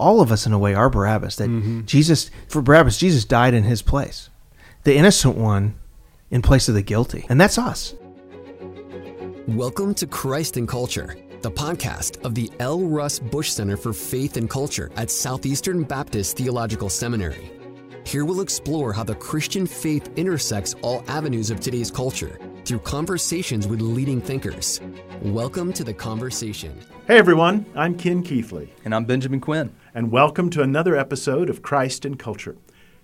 all of us in a way are Barabbas. That Mm-hmm. Jesus, for Barabbas, Jesus died in his place, the innocent one in place of the guilty, and that's us. Welcome to Christ and Culture, the podcast of the L. Russ Bush Center for Faith and Culture at Southeastern Baptist Theological Seminary. Here we'll explore how the Christian faith intersects all avenues of today's culture through conversations with leading thinkers. Welcome to the conversation. Hey everyone, I'm Ken Keathley, And I'm Benjamin Quinn. And welcome to another episode of Christ and Culture.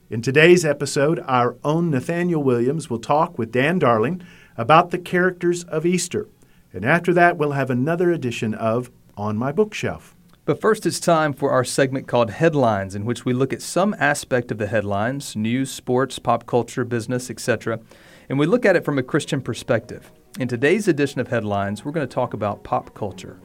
In today's episode, our own Nathaniel Williams will talk with Dan Darling about the characters of Easter. And after that, we'll have another edition of On My Bookshelf. But first, it's time for our segment called Headlines, in which we look at some aspect of the headlines news, sports, pop culture, business, etc. And we look at it from a Christian perspective. In today's edition of Headlines, we're going to talk about pop culture.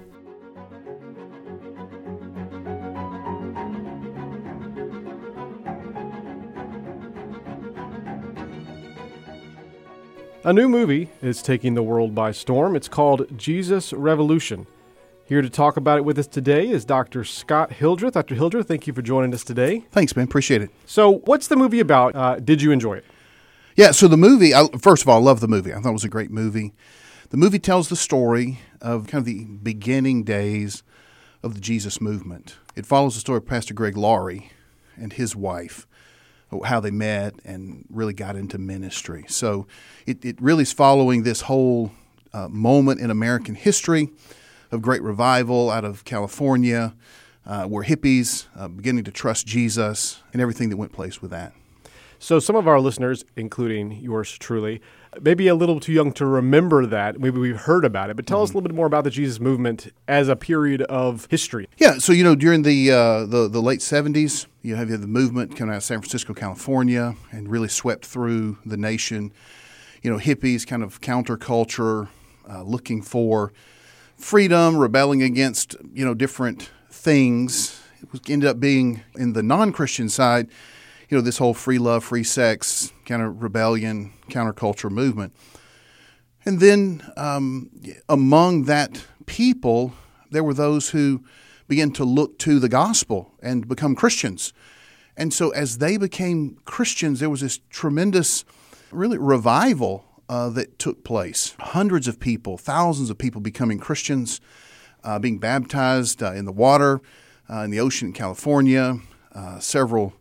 A new movie is taking the world by storm. It's called Jesus Revolution. Here to talk about it with us today is Dr. Scott Hildreth. Dr. Hildreth, thank you for joining us today. Thanks, man. Appreciate it. So, what's the movie about? Uh, did you enjoy it? Yeah, so the movie, I, first of all, I love the movie. I thought it was a great movie. The movie tells the story of kind of the beginning days of the Jesus movement. It follows the story of Pastor Greg Laurie and his wife, how they met and really got into ministry. So it, it really is following this whole uh, moment in American history of great revival out of California, uh, where hippies uh, beginning to trust Jesus and everything that went place with that. So, some of our listeners, including yours truly, maybe a little too young to remember that. Maybe we've heard about it, but tell us a little bit more about the Jesus movement as a period of history. Yeah, so you know during the uh, the, the late seventies, you have the movement coming out of San Francisco, California, and really swept through the nation. You know, hippies, kind of counterculture, uh, looking for freedom, rebelling against you know different things. It was, ended up being in the non-Christian side, you know, this whole free love, free sex kind of rebellion, counterculture movement. And then um, among that people, there were those who began to look to the gospel and become Christians. And so as they became Christians, there was this tremendous, really, revival uh, that took place. Hundreds of people, thousands of people becoming Christians, uh, being baptized uh, in the water, uh, in the ocean in California, uh, several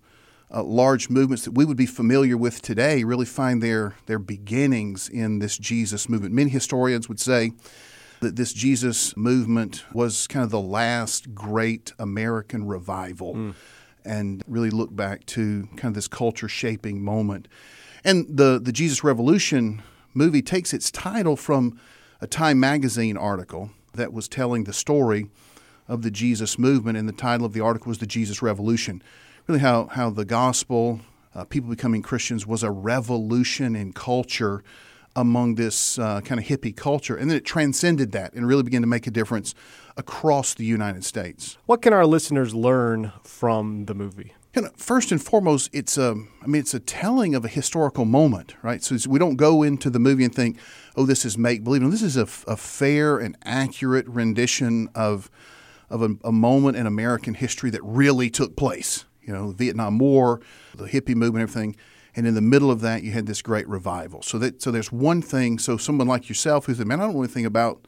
uh, large movements that we would be familiar with today really find their, their beginnings in this Jesus movement. Many historians would say that this Jesus movement was kind of the last great American revival and really look back to kind of this culture shaping moment. And the, the Jesus Revolution movie takes its title from a Time magazine article that was telling the story of the Jesus movement, and the title of the article was The Jesus Revolution really how, how the gospel, uh, people becoming Christians, was a revolution in culture among this uh, kind of hippie culture. And then it transcended that and really began to make a difference across the United States. What can our listeners learn from the movie? Kind of, first and foremost, it's a, I mean, it's a telling of a historical moment, right? So it's- we don't go into the movie and think, oh, this is make believe. No, this is a fair and accurate rendition of, of a, a moment in American history that really took place. You know, the Vietnam War, the hippie movement, everything. And in the middle of that, you had this great revival. So that so there's one thing. So someone like yourself who said, "Man, I don't know anything about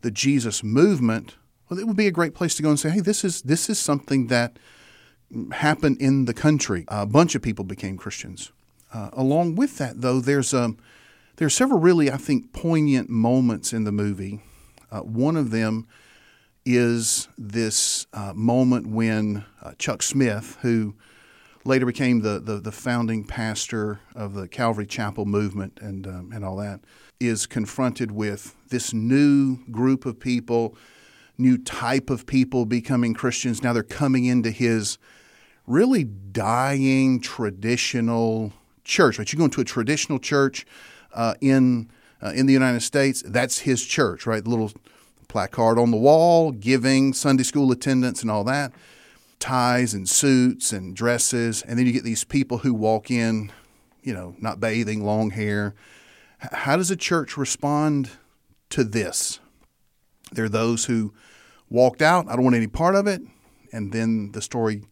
the Jesus movement," well, it would be a great place to go and say, "Hey, this is this is something that happened in the country. A bunch of people became Christians. Uh, along with that, though, there's um, there are several really, I think, poignant moments in the movie. Uh, one of them is this uh, moment when uh, Chuck Smith, who later became the, the, the founding pastor of the Calvary Chapel movement and um, and all that, is confronted with this new group of people, new type of people becoming Christians. Now they're coming into his really dying traditional church. Right, you go into a traditional church uh, in uh, in the United States. That's his church, right? The little placard on the wall, giving, Sunday school attendance, and all that. Ties and suits and dresses, and then you get these people who walk in, you know, not bathing, long hair. How does a church respond to this? There are those who walked out. I don't want any part of it. and then the story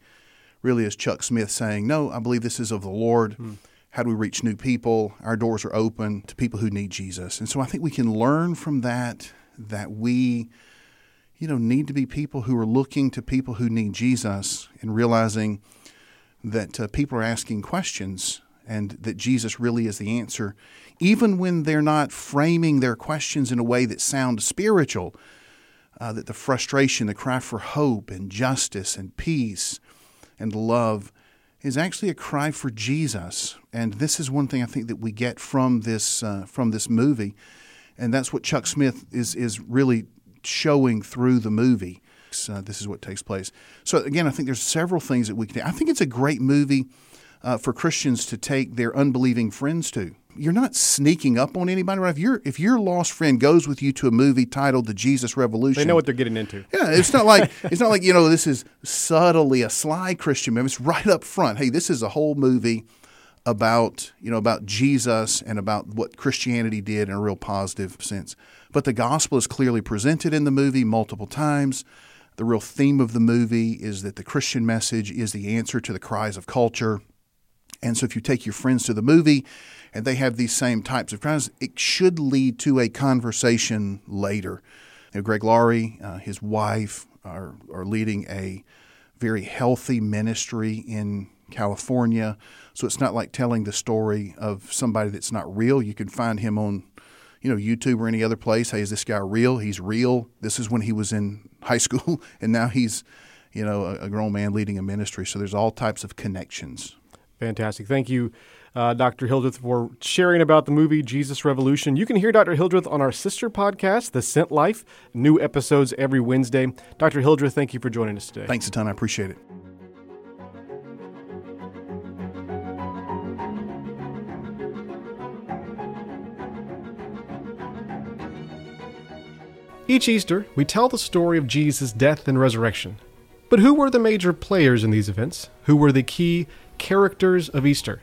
really is Chuck Smith saying, "No, I believe this is of the Lord." Hmm. How do we reach new people? Our doors are open to people who need Jesus, and so I think we can learn from that that we, you know, need to be people who are looking to people who need Jesus and realizing that uh, people are asking questions and that Jesus really is the answer, even when they're not framing their questions in a way that sounds spiritual. Uh, that the frustration, the cry for hope and justice and peace and love is actually a cry for Jesus. And this is one thing I think that we get from this uh, from this movie, and that's what Chuck Smith is is really showing through the movie. Uh, this is what takes place. So again, I think there's several things that we can. I think it's a great movie uh, for Christians to take their unbelieving friends to. You're not sneaking up on anybody. Right? If your if your lost friend goes with you to a movie titled The Jesus Revolution, They know what they're getting into. yeah, it's not like it's not like you know this is subtly a sly Christian movie. It's right up front. Hey, this is a whole movie about you know about Jesus and about what Christianity did in a real positive sense. But the gospel is clearly presented in the movie multiple times. The real theme of the movie is that the Christian message is the answer to the cries of culture. And so if you take your friends to the movie and they have these same types of cries, it should lead to a conversation later. You know, Greg Laurie, uh, his wife, are, are leading a very healthy ministry in California. So it's not like telling the story of somebody that's not real. You can find him on, you know, YouTube or any other place. Hey, is this guy real? He's real. This is when he was in high school, and now he's, you know, a, a grown man leading a ministry. So there's all types of connections. Fantastic. Thank you, uh, Dr. Hildreth, for sharing about the movie Jesus Revolution. You can hear Dr. Hildreth on our sister podcast, The Sent Life. New episodes every Wednesday. Dr. Hildreth, thank you for joining us today. Thanks a ton. I appreciate it. Each Easter, we tell the story of Jesus' death and resurrection. But who were the major players in these events? Who were the key characters of Easter?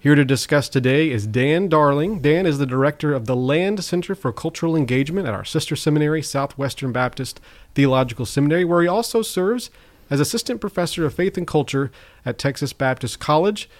Here to discuss today is Dan Darling. Dan is the director of the Land Center for Cultural Engagement at our sister seminary, Southwestern Baptist Theological Seminary, where he also serves as assistant professor of faith and culture at Texas Baptist College.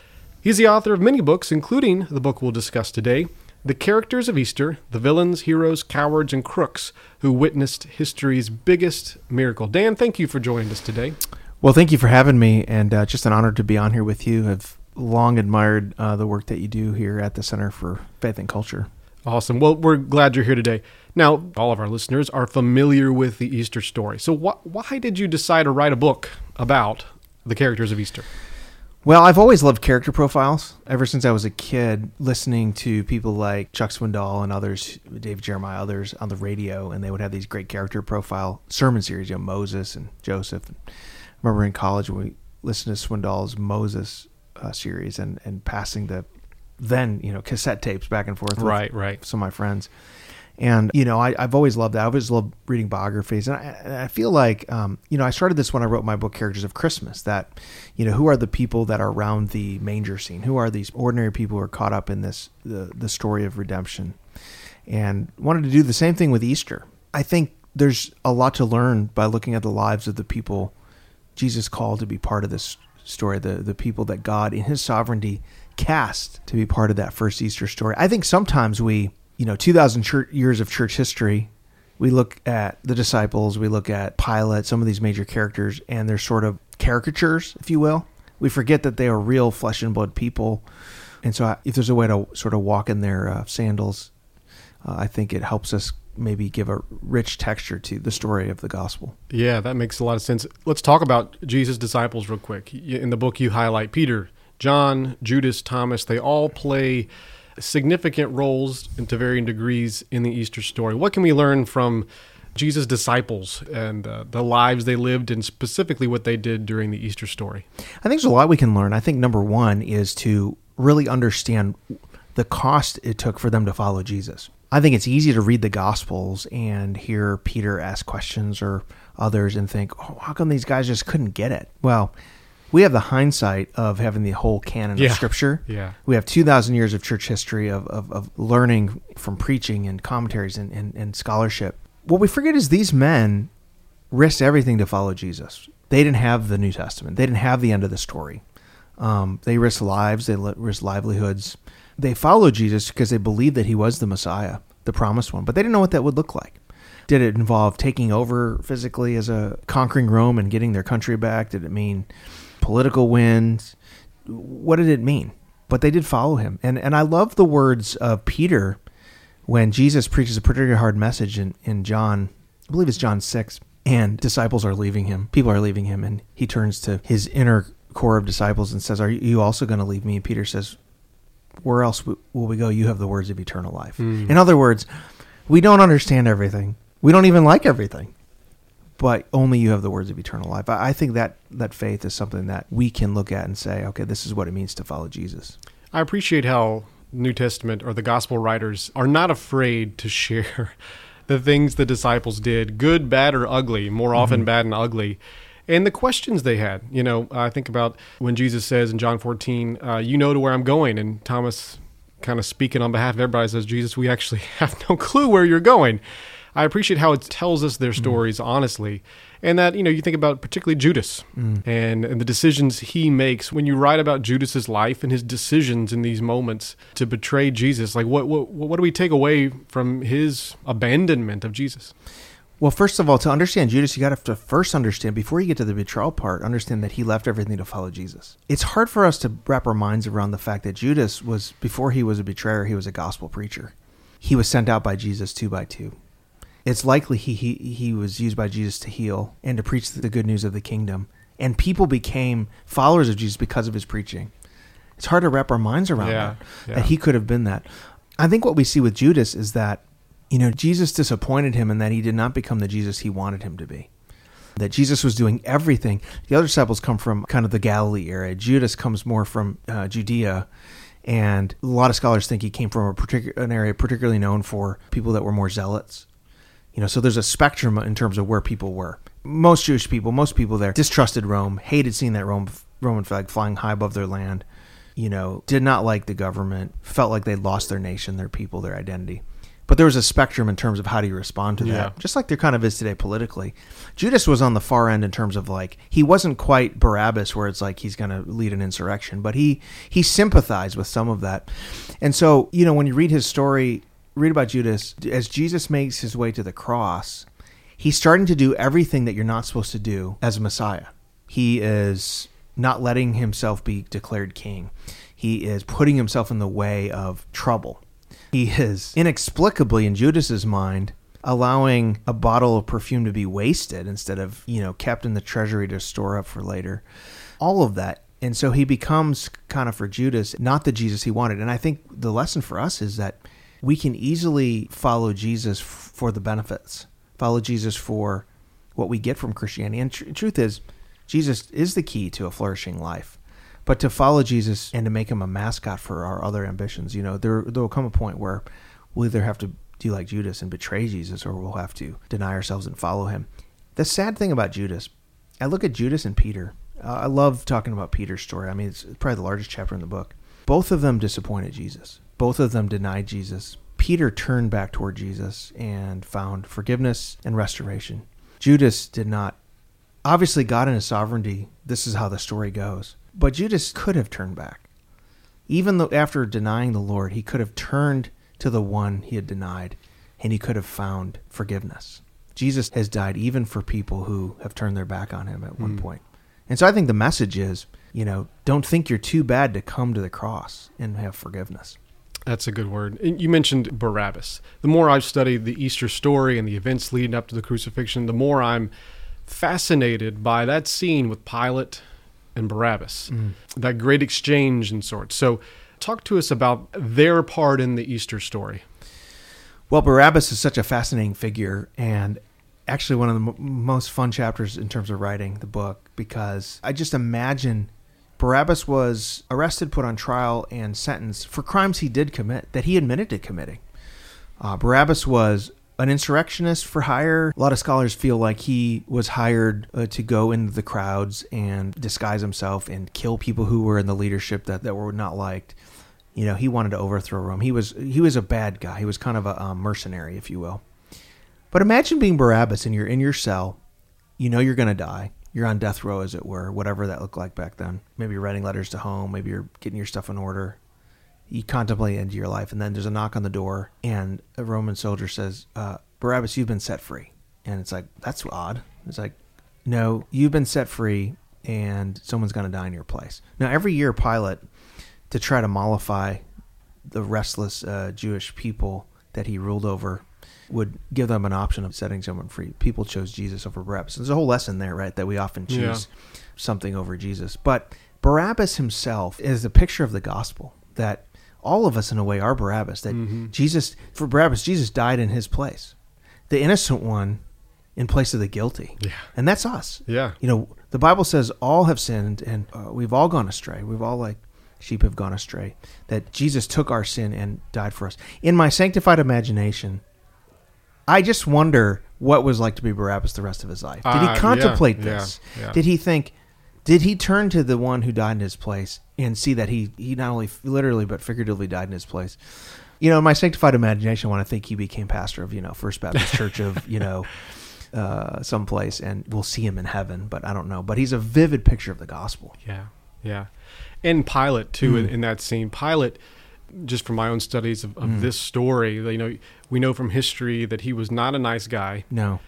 He's the author of many books, including the book we'll discuss today, The Characters of Easter, the villains, heroes, cowards, and crooks who witnessed history's biggest miracle. Dan, thank you for joining us today. Well, thank you for having me, and uh, just an honor to be on here with you. I've long admired uh, the work that you do here at the Center for Faith and Culture. Awesome. Well, we're glad you're here today. Now, all of our listeners are familiar with the Easter story. So, wh- why did you decide to write a book about the characters of Easter? Well, I've always loved character profiles ever since I was a kid, listening to people like Chuck Swindoll and others, Dave Jeremiah, others on the radio, and they would have these great character profile sermon series, you know, Moses and Joseph. And I remember in college when we listened to Swindoll's Moses uh, series and, and passing the then, you know, cassette tapes back and forth. with Right, right. Some of my friends. And, you know, I, I've always loved that. I've always loved reading biographies. And I, I feel like, um, you know, I started this when I wrote my book, Characters of Christmas, that, you know, who are the people that are around the manger scene? Who are these ordinary people who are caught up in this, the, the story of redemption? And wanted to do the same thing with Easter. I think there's a lot to learn by looking at the lives of the people Jesus called to be part of this story, the, the people that God, in his sovereignty, cast to be part of that first Easter story. I think sometimes we, you know, 2,000 church, years of church history, we look at the disciples, we look at Pilate, some of these major characters, and they're sort of caricatures, if you will. We forget that they are real flesh and blood people. And so, I- if there's a way to sort of walk in their uh, sandals, uh, I think it helps us maybe give a rich texture to the story of the gospel. Yeah, that makes a lot of sense. Let's talk about Jesus' disciples real quick. In the book, you highlight Peter, John, Judas, Thomas. They all play significant roles and to varying degrees in the Easter story. What can we learn from Jesus' disciples and uh, the lives they lived and specifically what they did during the Easter story? I think there's a lot we can learn. I think number one is to really understand the cost it took for them to follow Jesus. I think it's easy to read the Gospels and hear Peter ask questions or others and think, oh, how come these guys just couldn't get it? Well, we have the hindsight of having the whole canon Yeah. of Scripture. Yeah. We have 2,000 years of church history of, of, of learning from preaching and commentaries and, and, and scholarship. What we forget is these men risked everything to follow Jesus. They didn't have the New Testament. They didn't have the end of the story. Um, they risked lives. They risked livelihoods. They followed Jesus because they believed that he was the Messiah, the promised one, but they didn't know what that would look like. Did it involve taking over physically as a conquering Rome and getting their country back? Did it mean political wins? What did it mean? But they did follow him. And and I love the words of Peter when Jesus preaches a particularly hard message in, in John, I believe it's John 6, and disciples are leaving him. People are leaving him, and he turns to his inner core of disciples and says, Are you also going to leave me? And Peter says, Where else will we go? You have the words of eternal life. Mm. In other words, we don't understand everything. We don't even like everything. But only you have the words of eternal life. I think that, that faith is something that we can look at and say, okay, this is what it means to follow Jesus. I appreciate how New Testament or the gospel writers are not afraid to share the things the disciples did, good, bad, or ugly, more often mm-hmm. bad and ugly. And the questions they had, you know, I think about when Jesus says in John 14, uh, You know to where I'm going. And Thomas, kind of speaking on behalf of everybody, says, Jesus, we actually have no clue where you're going. I appreciate how it tells us their mm. stories mm. honestly. And that, you know, you think about particularly Judas mm. and, and the decisions he makes. When you write about Judas's life and his decisions in these moments to betray Jesus, like what, what, what do we take away from his abandonment of Jesus? Well, first of all, to understand Judas, you got to first understand, before you get to the betrayal part, understand that he left everything to follow Jesus. It's hard for us to wrap our minds around the fact that Judas was, before he was a betrayer, he was a gospel preacher. He was sent out by Jesus two by two it's likely he, he, he was used by Jesus to heal and to preach the good news of the kingdom. And people became followers of Jesus because of his preaching. It's hard to wrap our minds around yeah, that, yeah. that he could have been that. I think what we see with Judas is that, you know, Jesus disappointed him and that he did not become the Jesus he wanted him to be. That Jesus was doing everything. The other disciples come from kind of the Galilee area. Judas comes more from uh, Judea and a lot of scholars think he came from a particular an area particularly known for people that were more zealots you know, so there's a spectrum in terms of where people were. Most Jewish people, most people there distrusted Rome, hated seeing that Rome, Roman flag flying high above their land, you know, did not like the government, felt like they'd lost their nation, their people, their identity. But there was a spectrum in terms of how do you respond to that, yeah. just like there kind of is today politically. Judas was on the far end in terms of like he wasn't quite Barabbas, where it's like he's going to lead an insurrection, but he he sympathized with some of that. And so you know when you read his story, read about Judas as Jesus makes his way to the cross. He's starting to do everything that you're not supposed to do as a Messiah. He is not letting himself be declared king. He is putting himself in the way of trouble. He is inexplicably in Judas's mind allowing a bottle of perfume to be wasted instead of, you know, kept in the treasury to store up for later. All of that. And so he becomes kind of for Judas not the Jesus he wanted. And I think the lesson for us is that we can easily follow Jesus for the benefits, follow Jesus for what we get from Christianity. And tr- truth is, Jesus is the key to a flourishing life. But to follow Jesus and to make him a mascot for our other ambitions, you know, there there will come a point where we'll either have to do like Judas and betray Jesus, or we'll have to deny ourselves and follow him. The sad thing about Judas, I look at Judas and Peter. Uh, I love talking about Peter's story. I mean, it's probably the largest chapter in the book. Both of them disappointed Jesus. Both of them denied Jesus. Peter turned back toward Jesus and found forgiveness and restoration. Judas did not. Obviously, God in his sovereignty, this is how the story goes. But Judas could have turned back. Even though after denying the Lord, he could have turned to the one he had denied and he could have found forgiveness. Jesus has died even for people who have turned their back on him at one mm. point. And so I think the message is, you know, don't think you're too bad to come to the cross and have forgiveness. That's a good word. You mentioned Barabbas. The more I've studied the Easter story and the events leading up to the crucifixion, the more I'm fascinated by that scene with Pilate and Barabbas, mm. that great exchange and sorts. So, talk to us about their part in the Easter story. Well, Barabbas is such a fascinating figure and actually one of the m- most fun chapters in terms of writing the book because I just imagine Barabbas was arrested, put on trial, and sentenced for crimes he did commit that he admitted to committing. Uh, Barabbas was an insurrectionist for hire. A lot of scholars feel like he was hired uh, to go into the crowds and disguise himself and kill people who were in the leadership that, that were not liked. You know, he wanted to overthrow Rome. He was he was a bad guy. He was kind of a um, mercenary, if you will. But imagine being Barabbas and you're in your cell. You know you're going to die you're on death row, as it were, whatever that looked like back then. Maybe you're writing letters to home. Maybe you're getting your stuff in order. You contemplate into your life, and then there's a knock on the door, and a Roman soldier says, uh, "Barabbas, you've been set free." And it's like that's odd. It's like, no, you've been set free, and someone's going to die in your place. Now, every year, Pilate, to try to mollify the restless uh, Jewish people that he ruled over, would give them an option of setting someone free. People chose Jesus over Barabbas. There's a whole lesson there, right? That we often choose Yeah. something over Jesus. But Barabbas himself is a picture of the gospel that all of us, in a way, are Barabbas. That Mm-hmm. Jesus, for Barabbas, Jesus died in his place. The innocent one in place of the guilty. Yeah. And that's us. Yeah. You know, the Bible says all have sinned and uh, we've all gone astray. We've all, like sheep, have gone astray. That Jesus took our sin and died for us. In my sanctified imagination, I just wonder what was like to be Barabbas the rest of his life. Did Uh, he yeah, contemplate yeah, this? yeah. Did he think? Did he turn to the one who died in his place and see that he he not only literally but figuratively died in his place? You know, in my sanctified imagination, when I think he became pastor of you know First Baptist Church of you know uh, someplace, and we'll see him in heaven, but I don't know. But he's a vivid picture of the gospel. Yeah, yeah. And Pilate too Mm. in, in that scene. Pilate, just from my own studies of, Mm. of this story, you know, we know from history that he was not a nice guy, No,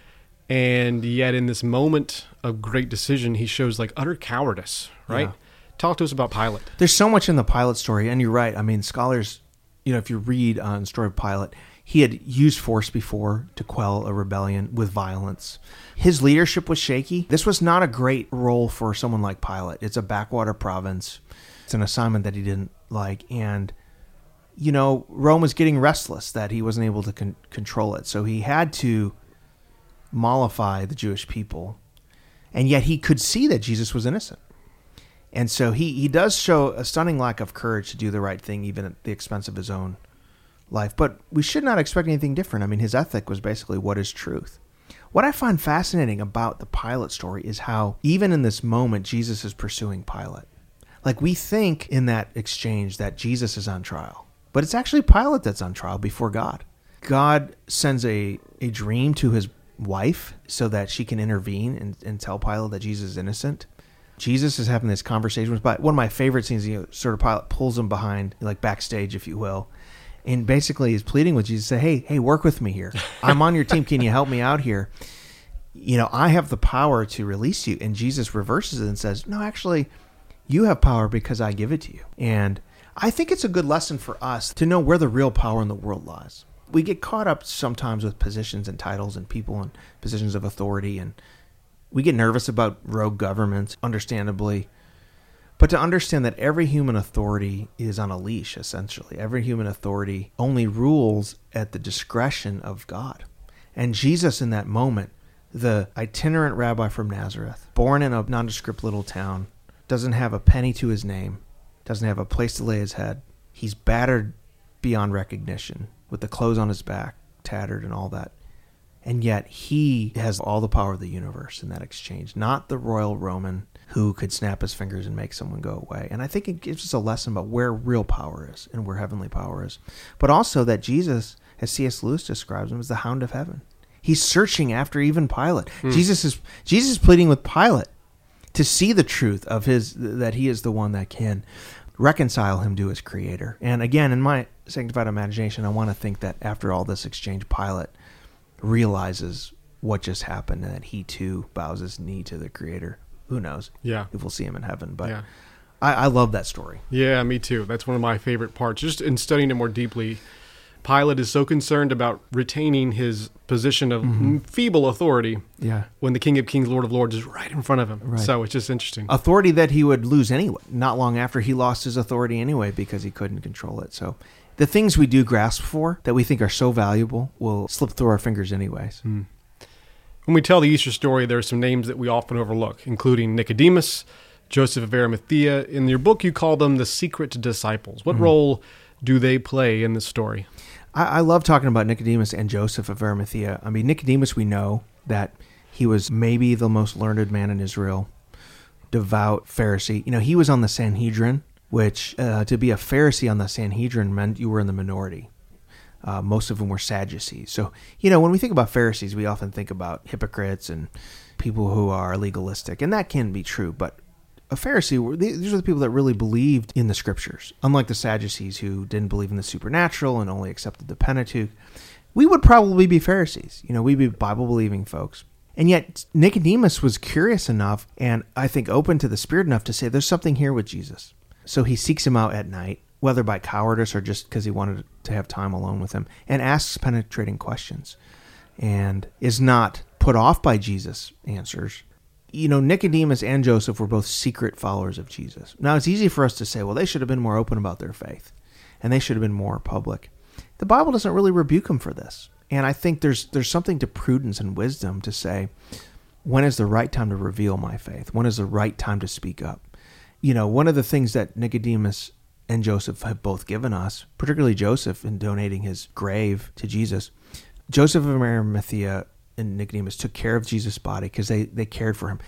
and yet in this moment of great decision, he shows like utter cowardice. Right? Yeah. Talk to us about Pilate. There's so much in the Pilate story, and you're right. I mean, scholars, you know, if you read uh, on the story of Pilate, he had used force before to quell a rebellion with violence. His leadership was shaky. This was not a great role for someone like Pilate. It's a backwater province. It's an assignment that he didn't like, and you know, Rome was getting restless that he wasn't able to con- control it. So he had to mollify the Jewish people, and yet he could see that Jesus was innocent. And so he, he does show a stunning lack of courage to do the right thing, even at the expense of his own life. But we should not expect anything different. I mean, his ethic was basically what is truth. What I find fascinating about the Pilate story is how, even in this moment, Jesus is pursuing Pilate. Like, we think in that exchange that Jesus is on trial, but it's actually Pilate that's on trial before God. God sends a, a dream to his wife so that she can intervene and, and tell Pilate that Jesus is innocent. Jesus is having this conversation with Pilate. One of my favorite scenes, you know, sort of Pilate pulls him behind, like backstage, if you will, and basically is pleading with Jesus, say, "Hey, hey, work with me here. I'm on your team. Can you help me out here? You know, I have the power to release you." And Jesus reverses it and says, "No, actually, you have power because I give it to you." And I think it's a good lesson for us to know where the real power in the world lies. We get caught up sometimes with positions and titles and people and positions of authority and we get nervous about rogue governments, understandably. But to understand that every human authority is on a leash, essentially. Every human authority only rules at the discretion of God. And Jesus, in that moment, the itinerant rabbi from Nazareth, born in a nondescript little town, doesn't have a penny to his name, doesn't have a place to lay his head. He's battered beyond recognition, with the clothes on his back, tattered and all that. And yet he has all the power of the universe in that exchange, not the royal Roman who could snap his fingers and make someone go away. And I think it gives us a lesson about where real power is and where heavenly power is. But also that Jesus, as C.S. Lewis describes him, is the hound of heaven. He's searching after even Pilate. Hmm. Jesus is Jesus is pleading with Pilate to see the truth of his that he is the one that can reconcile him to his creator. And again, in my sanctified imagination, I want to think that after all this exchange, Pilate realizes what just happened and that he too bows his knee to the creator. Who knows? Yeah. If we'll see him in heaven. But Yeah. I, I love that story. Yeah, me too. That's one of my favorite parts. Just in studying it more deeply, Pilate is so concerned about retaining his position of Mm-hmm. feeble authority Yeah. when the King of Kings, Lord of Lords is right in front of him. Right. So it's just interesting. Authority that he would lose anyway. Not long after he lost his authority anyway because he couldn't control it. So the things we do grasp for that we think are so valuable will slip through our fingers anyways. when we tell the Easter story, there are some names that we often overlook, including Nicodemus, Joseph of Arimathea. In your book, you call them the secret disciples. Mm-hmm. What role do they play in this story? I, I love talking about Nicodemus and Joseph of Arimathea. I mean, Nicodemus, we know that he was maybe the most learned man in Israel, devout Pharisee. You know, he was on the Sanhedrin, which uh, to be a Pharisee on the Sanhedrin meant you were in the minority. Uh, most of them were Sadducees. So, you know, when we think about Pharisees, we often think about hypocrites and, people who are legalistic, and that can be true, but a Pharisee, these are the people that really believed in the scriptures, unlike the Sadducees who didn't believe in the supernatural and only accepted the Pentateuch. We would probably be Pharisees. You know, we'd be Bible believing folks. And yet, Nicodemus was curious enough and I think open to the Spirit enough to say, there's something here with Jesus. So he seeks him out at night, whether by cowardice or just because he wanted to have time alone with him, and asks penetrating questions and is not put off by Jesus' answers, you know, Nicodemus and Joseph were both secret followers of Jesus. Now, it's easy for us to say, well, they should have been more open about their faith and they should have been more public. The Bible doesn't really rebuke them for this. And I think there's there's something to prudence and wisdom to say when is the right time to reveal my faith? When is the right time to speak up? You know, one of the things that Nicodemus and Joseph have both given us, particularly Joseph in donating his grave to Jesus, Joseph of Arimathea and Nicodemus took care of Jesus' body because they, they cared for him.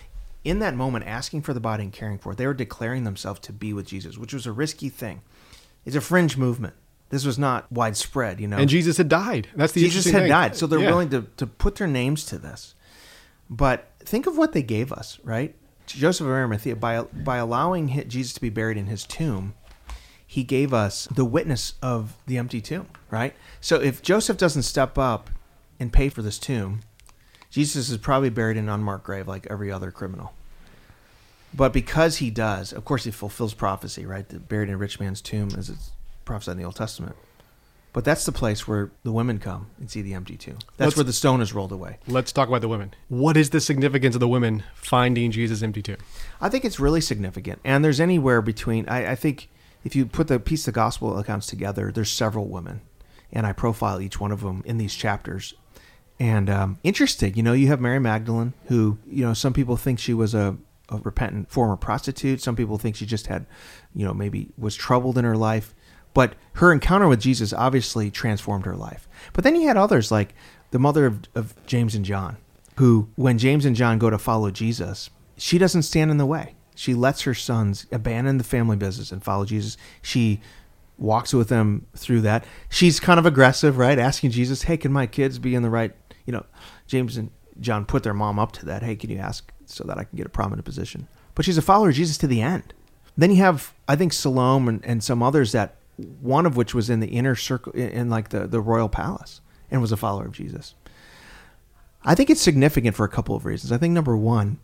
In that moment, asking for the body and caring for it, they were declaring themselves to be with Jesus, which was a risky thing. It's a fringe movement. This was not widespread, you know. And Jesus had died. That's the Jesus had thing. died, so they're Yeah. willing to, to put their names to this. But think of what they gave us, right? Joseph of Arimathea, by by allowing Jesus to be buried in his tomb, he gave us the witness of the empty tomb, right? So if Joseph doesn't step up and pay for this tomb, Jesus is probably buried in an unmarked grave like every other criminal. But because he does, of course, he fulfills prophecy, right? The buried in a rich man's tomb, as it's prophesied in the Old Testament. But that's the place where the women come and see the empty tomb. That's Let's- where the stone is rolled away. Let's talk about the women. What is the significance of the women finding Jesus' empty tomb? I think it's really significant. And there's anywhere between, I, I think if you put the piece of gospel accounts together, there's several women. And I profile each one of them in these chapters. And um, interesting, you know, you have Mary Magdalene, who, you know, some people think she was a, a repentant former prostitute. Some people think she just had, you know, maybe was troubled in her life. But her encounter with Jesus obviously transformed her life. But then you had others like the mother of, of James and John, who, when James and John go to follow Jesus, she doesn't stand in the way. She lets her sons abandon the family business and follow Jesus. She walks with them through that. She's kind of aggressive, right? Asking Jesus, "Hey, can my kids be in the right?" You know, James and John put their mom up to that. Hey, can you ask so that I can get a prominent position? But she's a follower of Jesus to the end. Then you have, I think, Salome and, and some others that one of which was in the inner circle, in, in like the, the royal palace, and was a follower of Jesus. I think it's significant for a couple of reasons. I think number one,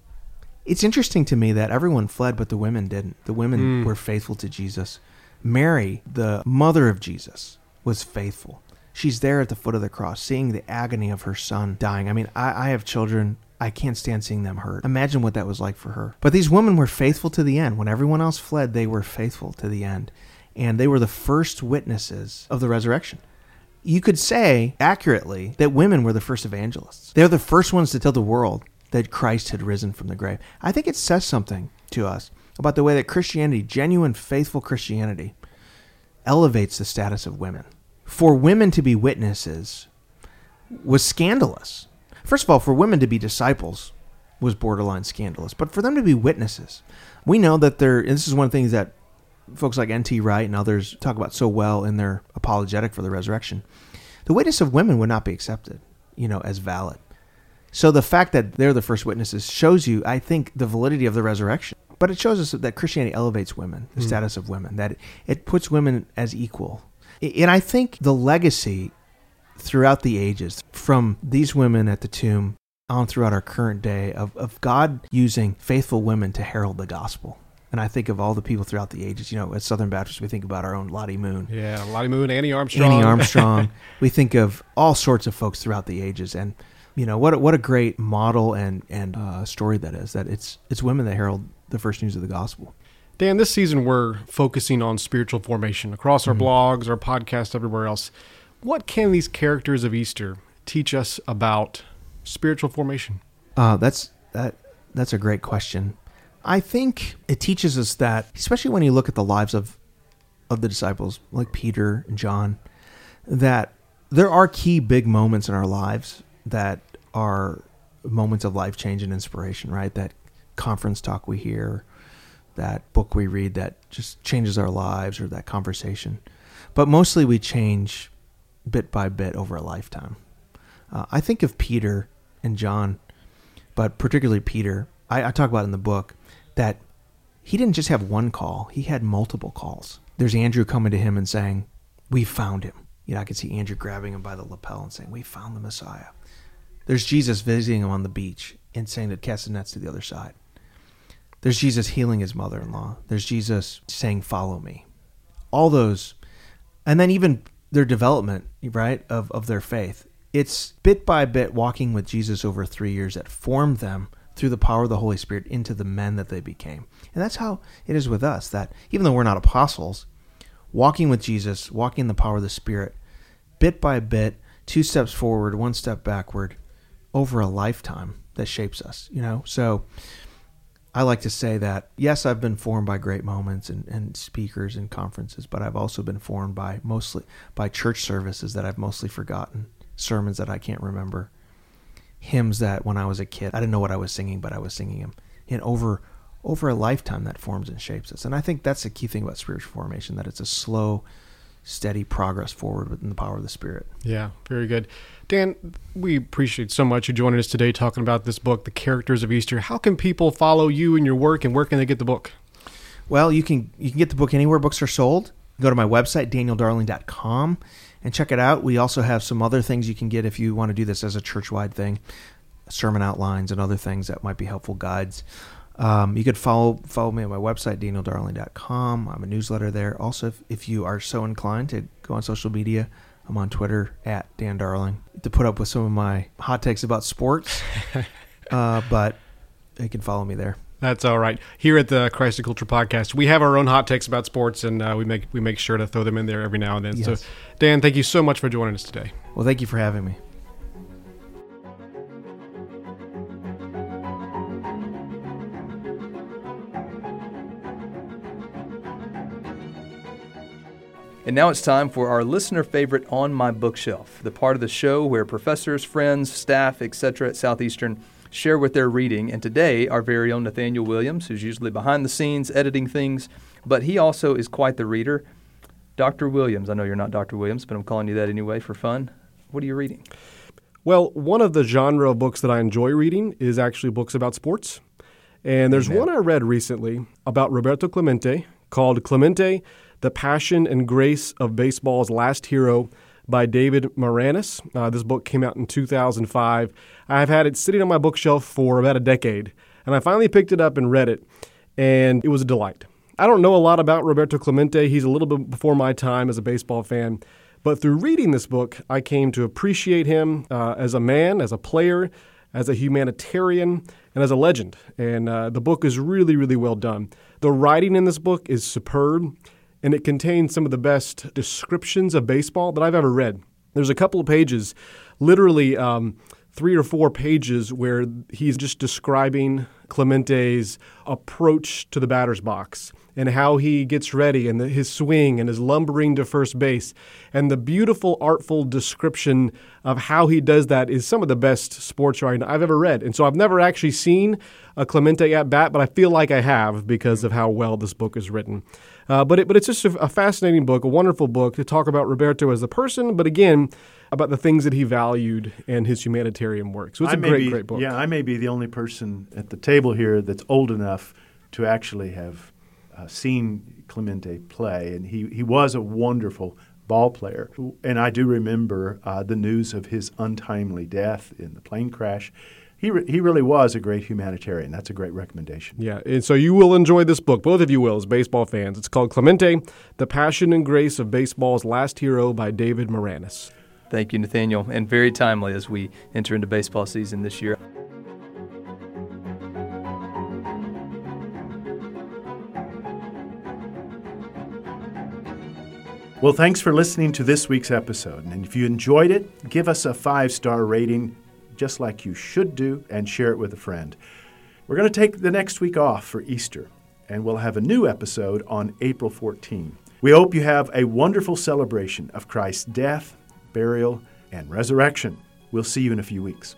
it's interesting to me that everyone fled, but the women didn't. The women mm. were faithful to Jesus. Mary, the mother of Jesus, was faithful. She's there at the foot of the cross, seeing the agony of her son dying. I mean, I, I have children. I can't stand seeing them hurt. Imagine what that was like for her. But these women were faithful to the end. When everyone else fled, they were faithful to the end. And they were the first witnesses of the resurrection you could say accurately that women were the first evangelists. They're the first ones to tell the world that Christ had risen from the grave. I think it says something to us about the way that Christianity, genuine, faithful Christianity, elevates the status of women. For women to be witnesses was scandalous. First of all, for women to be disciples was borderline scandalous, but for them to be witnesses, we know that there. And this is one of the things that folks like N.T. Wright and others talk about so well in their apologetic for the resurrection. The witness of women would not be accepted, you know, as valid. So the fact that they're the first witnesses shows you, I think, the validity of the resurrection. But it shows us that Christianity elevates women, the mm. status of women, that it puts women as equal. And I think the legacy throughout the ages, from these women at the tomb on throughout our current day, of, of God using faithful women to herald the gospel. And I think of all the people throughout the ages. You know, as Southern Baptists, we think about our own Lottie Moon, Yeah, Lottie Moon, Annie Armstrong. Annie Armstrong. we think of all sorts of folks throughout the ages, and you know what a, what a great model and and uh, story that is. That it's it's women that herald the first news of the gospel. Dan, this season we're focusing on spiritual formation across our Mm-hmm. blogs, our podcast, everywhere else. What can these characters of Easter teach us about spiritual formation? Uh, that's that that's a great question. I think it teaches us that, especially when you look at the lives of of the disciples, like Peter and John, that there are key big moments in our lives that are moments of life change and inspiration. Right, that conference talk we hear, that book we read that just changes our lives, or that conversation. But mostly, we change bit by bit over a lifetime. Uh, I think of Peter and John but particularly Peter. I, I talk about in the book that he didn't just have one call; he had multiple calls. There's Andrew coming to him and saying, "We found him." You know, I could see Andrew grabbing him by the lapel and saying, "We found the Messiah." There's Jesus visiting him on the beach and saying to cast the nets to the other side. There's Jesus healing his mother-in-law. There's Jesus saying, "Follow me." All those, and then even their development, right, of of their faith. It's bit by bit walking with Jesus over three years that formed them through the power of the Holy Spirit into the men that they became. And that's how it is with us. That even though we're not apostles, walking with Jesus, walking in the power of the Spirit, bit by bit, two steps forward, one step backward, over a lifetime that shapes us. You know, so I like to say that yes, I've been formed by great moments and, and speakers and conferences, but I've also been formed by mostly by church services that I've mostly forgotten, sermons that I can't remember, hymns that when I was a kid I didn't know what I was singing, but I was singing them, and over over a lifetime that forms and shapes us. And I think that's the key thing about spiritual formation that it's a slow, steady progress forward within the power of the Spirit. Yeah, very good. Dan, we appreciate so much you joining us today talking about this book, The Characters of Easter. How can people follow you and your work and where can they get the book? Well, you can you can get the book anywhere books are sold. Go to my website, danieldarling.com, and check it out. We also have some other things you can get if you want to do this as a church wide thing sermon outlines and other things that might be helpful guides. Um, you could follow follow me on my website, danieldarling.com. I'm a newsletter there. Also, if, if you are so inclined to go on social media, I'm on Twitter at Dan Darling to put up with some of my hot takes about sports. uh, but you can follow me there. That's all right. Here at the Christ and Culture podcast, we have our own hot takes about sports, and uh, we make we make sure to throw them in there every now and then. Yes. So, Dan, thank you so much for joining us today. Well, thank you for having me. And now it's time for our listener favorite On My Bookshelf, the part of the show where professors, friends, staff, etc. at Southeastern share what they're reading. And today, our very own Nathaniel Williams, who's usually behind the scenes editing things, but he also is quite the reader. Dr. Williams, I know you're not Dr. Williams, but I'm calling you that anyway for fun. What are you reading? Well, one of the genre of books that I enjoy reading is actually books about sports. And there's Amen. one I read recently about Roberto Clemente called Clemente, The Passion and Grace of Baseball's Last Hero by David Maraniss. Uh, this book came out in 2005. I've had it sitting on my bookshelf for about a decade, and I finally picked it up and read it, and it was a delight. I don't know a lot about Roberto Clemente. He's a little bit before my time as a baseball fan. But through reading this book, I came to appreciate him uh, as a man, as a player, as a humanitarian, and as a legend. And uh, the book is really, really well done. The writing in this book is superb, and it contains some of the best descriptions of baseball that I've ever read. There's a couple of pages, literally um, three or four pages, where he's just describing Clemente's approach to the batter's box and how he gets ready and the, his swing and his lumbering to first base. And the beautiful, artful description of how he does that is some of the best sports writing I've ever read. And so I've never actually seen a Clemente at bat, but I feel like I have because of how well this book is written. Uh, but it, but it's just a, a fascinating book, a wonderful book to talk about Roberto as a person, but again about the things that he valued and his humanitarian work. So it's I a great, be, great book. Yeah, I may be the only person at the table here that's old enough to actually have uh, seen Clemente play, and he, he was a wonderful ball player. And I do remember uh, the news of his untimely death in the plane crash. He, re- he really was a great humanitarian. That's a great recommendation. Yeah, and so you will enjoy this book. Both of you will, as baseball fans. It's called Clemente: The Passion and Grace of Baseball's Last Hero by David Maraniss. Thank you, Nathaniel, and very timely as we enter into baseball season this year. Well, thanks for listening to this week's episode. And if you enjoyed it, give us a five star rating, just like you should do, and share it with a friend. We're going to take the next week off for Easter, and we'll have a new episode on April 14. We hope you have a wonderful celebration of Christ's death, burial, and resurrection. We'll see you in a few weeks.